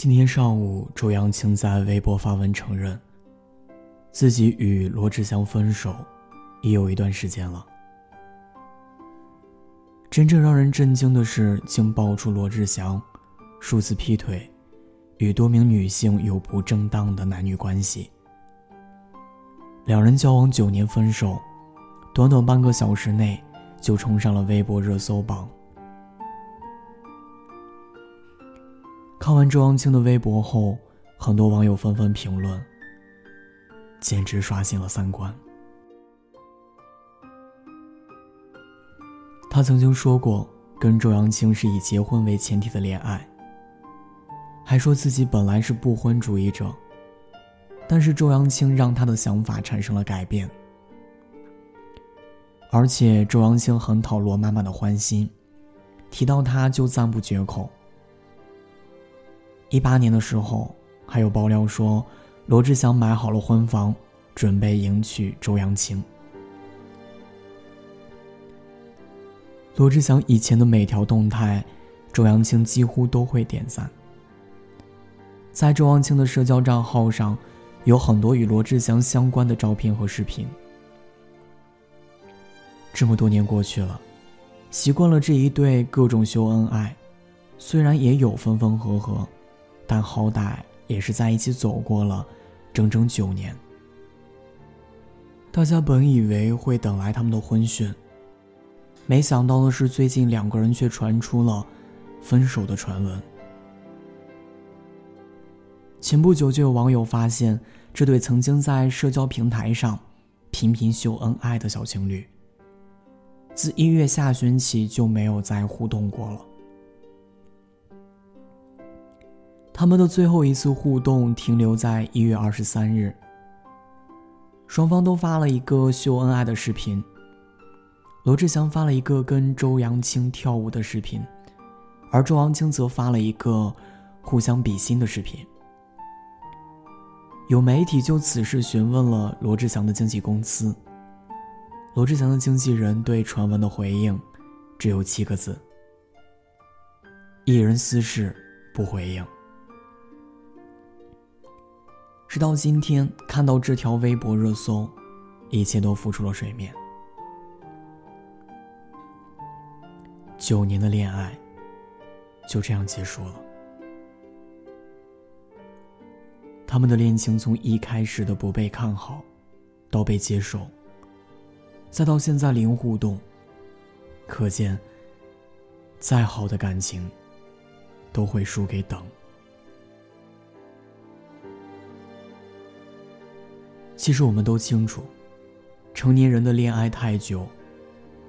今天上午，周扬青在微博发文承认，自己与罗志祥分手已有一段时间了。真正让人震惊的是，竟爆出罗志祥数次劈腿，与多名女性有不正当的男女关系。两人交往九年分手，短短半个小时内就冲上了微博热搜榜。看完周扬青的微博后，很多网友纷纷评论，简直刷新了三观。他曾经说过，跟周扬青是以结婚为前提的恋爱，还说自己本来是不婚主义者，但是周扬青让他的想法产生了改变。而且周扬青很讨罗妈妈的欢心，提到他就赞不绝口。一八年的时候，还有爆料说，罗志祥买好了婚房，准备迎娶周扬青。罗志祥以前的每条动态，周扬青几乎都会点赞。在周扬青的社交账号上，有很多与罗志祥相关的照片和视频。这么多年过去了，习惯了这一对各种秀恩爱，虽然也有分分合合，但好歹也是在一起走过了整整九年。大家本以为会等来他们的婚讯。没想到的是，最近两个人却传出了分手的传闻。前不久就有网友发现，这对曾经在社交平台上频频秀恩爱的小情侣，自一月下旬起就没有再互动过了。他们的最后一次互动停留在一月二十三日，双方都发了一个秀恩爱的视频。罗志祥发了一个跟周扬青跳舞的视频，而周扬青则发了一个互相比心的视频。有媒体就此事询问了罗志祥的经纪公司。罗志祥的经纪人对传闻的回应只有七个字：“艺人私事不回应。”直到今天看到这条微博热搜，一切都浮出了水面。九年的恋爱就这样结束了。他们的恋情从一开始的不被看好，到被接受，再到现在零互动，可见，再好的感情都会输给等。其实我们都清楚，成年人的恋爱太久，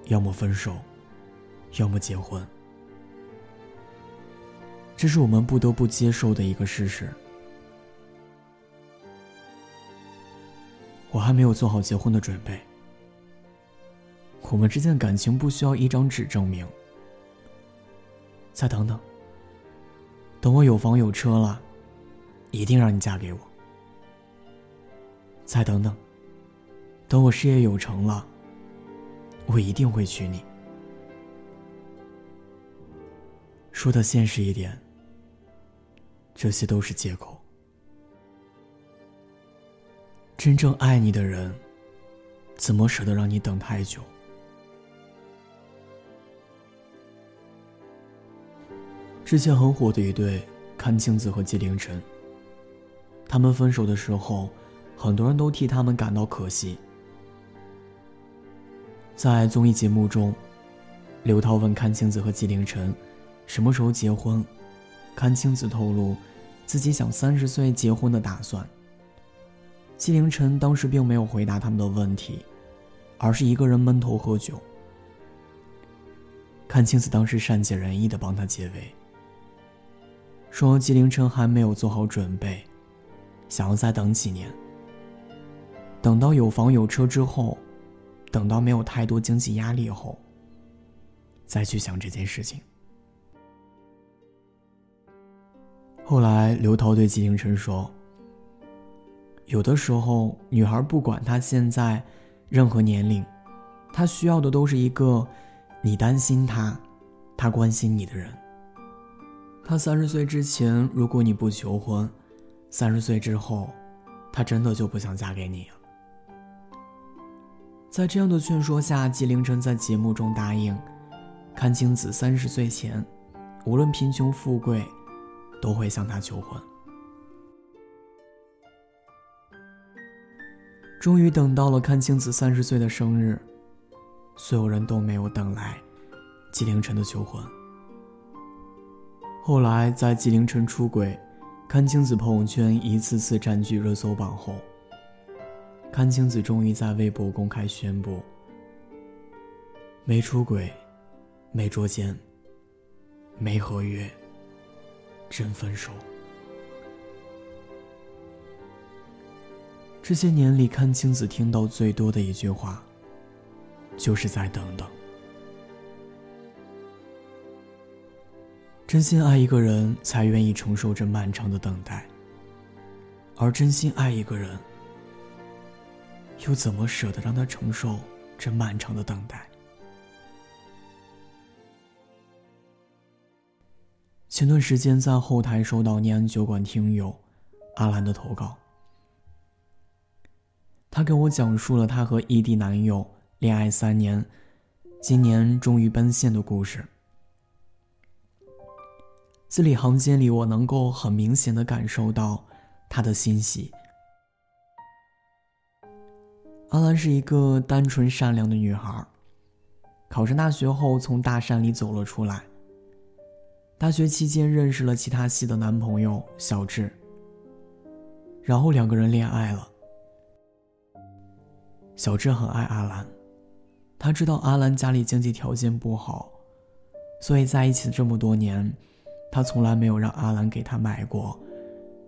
要么分手。要么结婚，这是我们不得不接受的一个事实。我还没有做好结婚的准备，我们之间感情不需要一张纸证明。再等等，等我有房有车了，一定让你嫁给我。再等等，等我事业有成了，我一定会娶你。说的现实一点，这些都是借口。真正爱你的人，怎么舍得让你等太久？之前很火的一对阚清子和纪凌尘，他们分手的时候，很多人都替他们感到可惜。在综艺节目中，刘涛问阚清子和纪凌尘。什么时候结婚？阚清子透露，自己想三十岁结婚的打算。纪凌尘当时并没有回答他们的问题，而是一个人闷头喝酒。阚清子当时善解人意的帮他解围，说纪凌尘还没有做好准备，想要再等几年，等到有房有车之后，等到没有太多经济压力后，再去想这件事情。后来，刘涛对纪凌尘说：“有的时候，女孩不管她现在任何年龄，她需要的都是一个你担心她，她关心你的人。她三十岁之前，如果你不求婚，三十岁之后，她真的就不想嫁给你了。在这样的劝说下，纪凌尘在节目中答应，阚清子三十岁前，无论贫穷富贵，都会向他求婚。终于等到了阚清子三十岁的生日，所有人都没有等来纪凌尘的求婚。后来，在纪凌尘出轨、阚清子朋友圈一次次占据热搜榜后，阚清子终于在微博公开宣布：没出轨，没捉奸，没合约，真分手。这些年里，阚清子听到最多的一句话，就是再等等。真心爱一个人，才愿意承受这漫长的等待。而真心爱一个人，又怎么舍得让他承受这漫长的等待？前段时间在后台收到念安酒馆听友阿兰的投稿，他给我讲述了他和异地男友恋爱三年，今年终于奔现的故事。字里行间里，我能够很明显的感受到他的欣喜。阿兰是一个单纯善良的女孩，考上大学后从大山里走了出来。大学期间认识了其他系的男朋友小智，然后两个人恋爱了。小智很爱阿兰，他知道阿兰家里经济条件不好，所以在一起这么多年。他从来没有让阿兰给他买过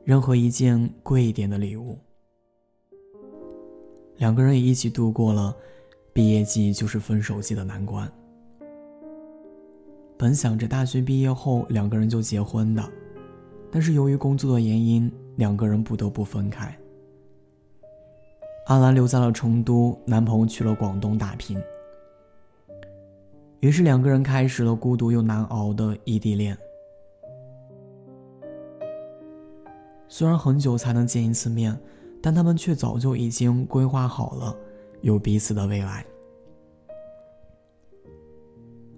任何一件贵一点的礼物。两个人也一起度过了毕业季就是分手季的难关。本想着大学毕业后两个人就结婚的，但是由于工作的原因，两个人不得不分开。阿兰留在了成都，男朋友去了广东打拼。于是两个人开始了孤独又难熬的异地恋。虽然很久才能见一次面，但他们却早就已经规划好了有彼此的未来。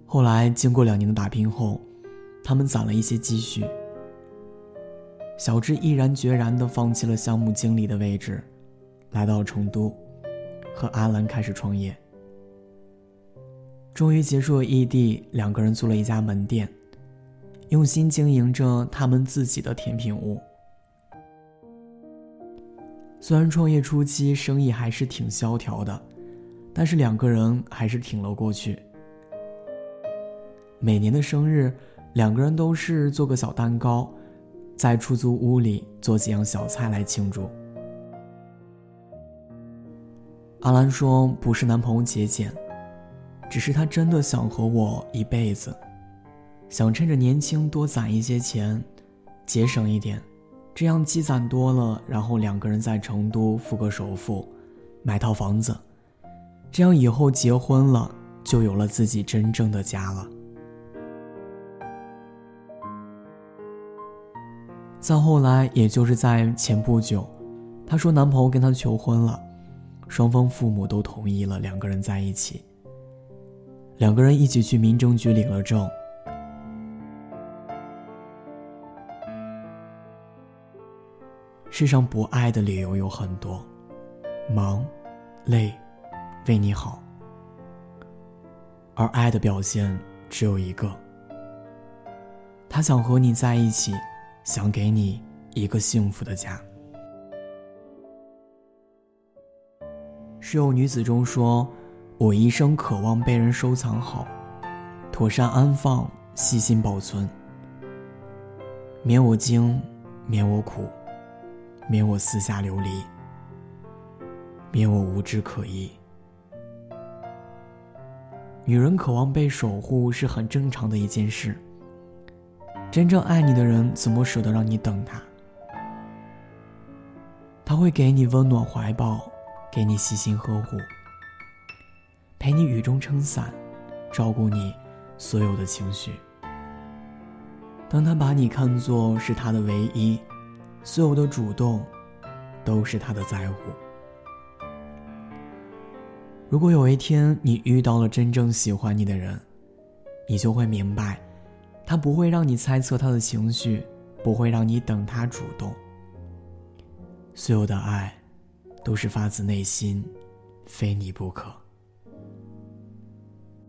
后来经过两年的打拼后，他们攒了一些积蓄。小智毅然决然地放弃了项目经理的位置，来到成都，和阿兰开始创业。终于结束了异地，两个人租了一家门店，用心经营着他们自己的甜品屋。虽然创业初期生意还是挺萧条的，但是两个人还是挺了过去。每年的生日，两个人都是做个小蛋糕，在出租屋里做几样小菜来庆祝。阿兰说：“不是男朋友节俭，只是他真的想和我一辈子，想趁着年轻多攒一些钱，节省一点。”这样积攒多了，然后两个人在成都付个首付，买套房子，这样以后结婚了就有了自己真正的家了。再后来，也就是在前不久，她说男朋友跟她求婚了，双方父母都同意了，两个人在一起。两个人一起去民政局领了证。世上不爱的理由有很多，忙、累、为你好。而爱的表现只有一个，他想和你在一起，想给你一个幸福的家。是有女子中说：“我一生渴望被人收藏好，妥善安放，细心保存，免我惊，免我苦。”免我四下流离，免我无枝可依。女人渴望被守护是很正常的一件事。真正爱你的人怎么舍得让你等他？他会给你温暖怀抱，给你细心呵护，陪你雨中撑伞，照顾你所有的情绪。当他把你看作是他的唯一，所有的主动都是他的在乎。如果有一天你遇到了真正喜欢你的人，你就会明白，他不会让你猜测他的情绪，不会让你等他主动。所有的爱，都是发自内心，非你不可。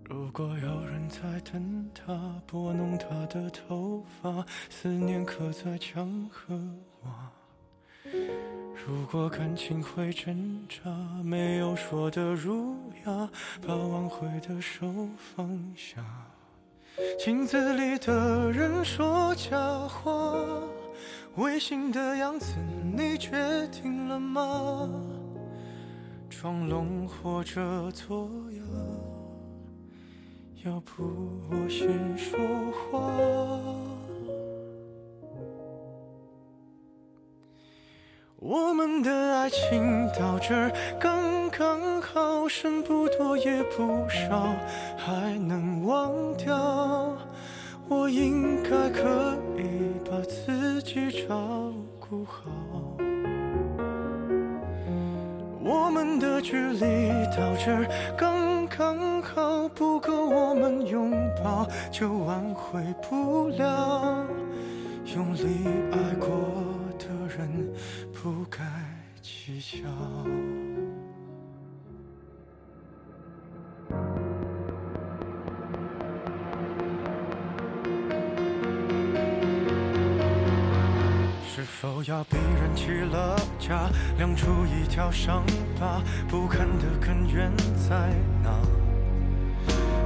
如果有人在等他，拨弄他的头发，思念刻在墙和。如果感情会挣扎，没有说的儒雅，把挽回的手放下。镜子里的人说假话，违心的样子你决定了吗？装聋或者作哑。要不我先说话。我们的爱情到这儿刚刚好，剩不多也不少，还能忘掉。我应该可以把自己照顾好。我们的距离到这儿刚。刚好不够我们拥抱，就挽回不了。用力爱过的人，不该计较。是否要逼人起了家，亮出一条伤疤？不堪的根源在哪？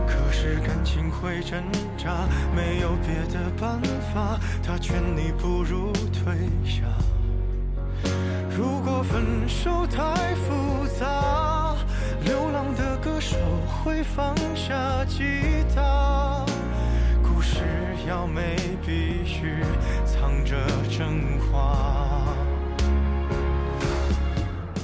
可是感情会挣扎，没有别的办法，他劝你不如退下。分手太复杂，流浪的歌手会放下吉他。故事要美，必须藏着真话。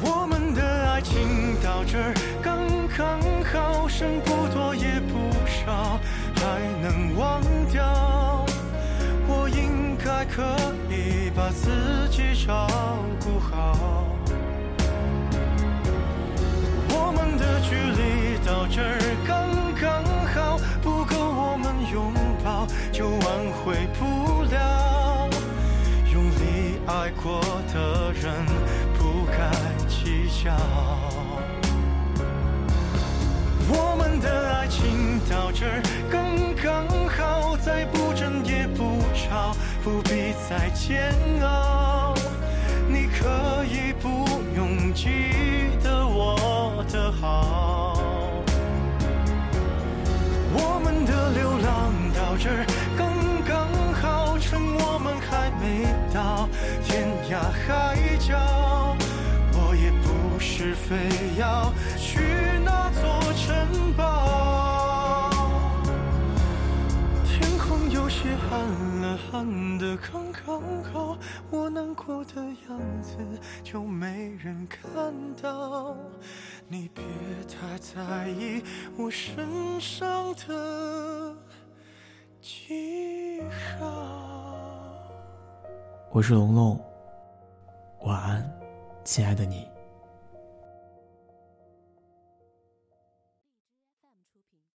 我们的爱情到这刚刚好，剩不多也不少，还能忘掉。我应该可以把自己照顾笑。我们的爱情到这刚刚好，再不争也不吵，不必再煎熬。你可以不用急暗了，暗的刚刚好，我难过的样子就没人看到。你别太在意我身上的记号。我是龙龙，晚安，亲爱的你。